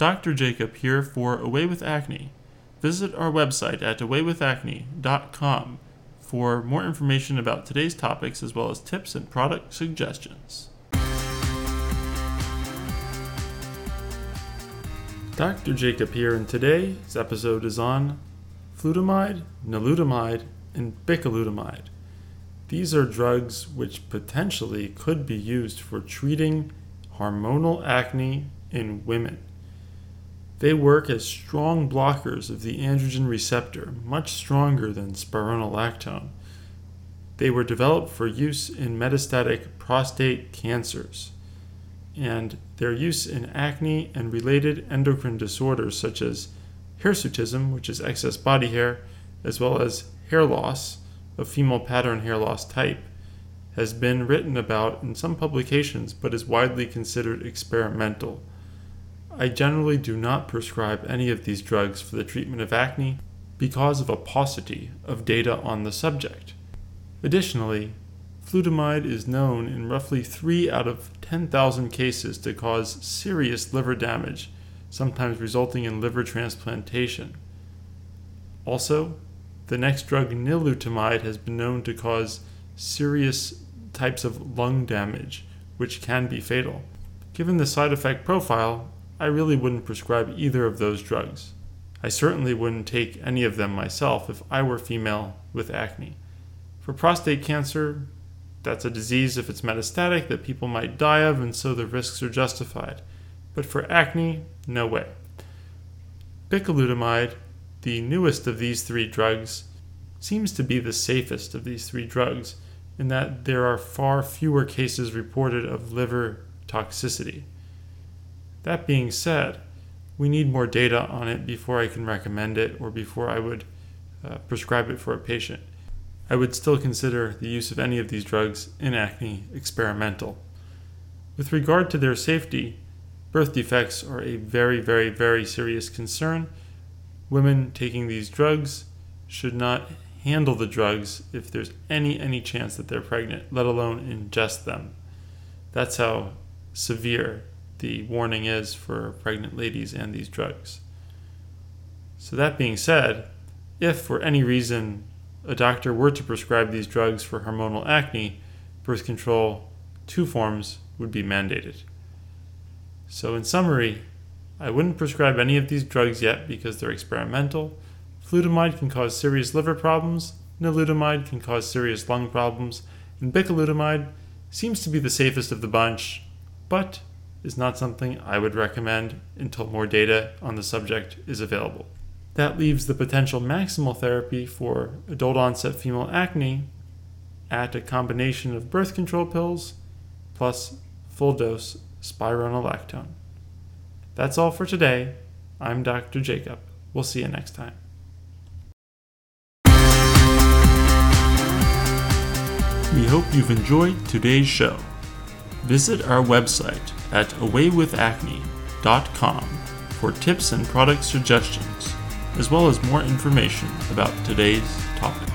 Dr. Jacob here for Away with Acne. Visit our website at awaywithacne.com for more information about today's topics as well as tips and product suggestions. Dr. Jacob here, and today's episode is on flutamide, nilutamide, and bicalutamide. These are drugs which potentially could be used for treating hormonal acne in women. They work as strong blockers of the androgen receptor, much stronger than spironolactone. They were developed for use in metastatic prostate cancers, and their use in acne and related endocrine disorders such as hirsutism, which is excess body hair, as well as hair loss, a female pattern hair loss type, has been written about in some publications but is widely considered experimental. I generally do not prescribe any of these drugs for the treatment of acne because of a paucity of data on the subject. Additionally, flutamide is known in roughly 3 out of 10,000 cases to cause serious liver damage, sometimes resulting in liver transplantation. Also, the next drug, nilutamide, has been known to cause serious types of lung damage, which can be fatal. Given the side effect profile, I really wouldn't prescribe either of those drugs. I certainly wouldn't take any of them myself if I were female with acne. For prostate cancer, that's a disease if it's metastatic that people might die of, and so the risks are justified. But for acne, no way. Bicalutamide, the newest of these three drugs, seems to be the safest of these three drugs in that there are far fewer cases reported of liver toxicity. That being said, we need more data on it before I can recommend it or before I would uh, prescribe it for a patient. I would still consider the use of any of these drugs in acne experimental. With regard to their safety, birth defects are a very, very, very serious concern. Women taking these drugs should not handle the drugs if there's any any chance that they're pregnant, let alone ingest them. That's how severe the warning is for pregnant ladies and these drugs. So, that being said, if for any reason a doctor were to prescribe these drugs for hormonal acne, birth control, two forms, would be mandated. So, in summary, I wouldn't prescribe any of these drugs yet because they're experimental. Flutamide can cause serious liver problems, nilutamide can cause serious lung problems, and bicalutamide seems to be the safest of the bunch, but is not something I would recommend until more data on the subject is available. That leaves the potential maximal therapy for adult onset female acne at a combination of birth control pills plus full dose spironolactone. That's all for today. I'm Dr. Jacob. We'll see you next time. We hope you've enjoyed today's show. Visit our website at awaywithacne.com for tips and product suggestions, as well as more information about today's topic.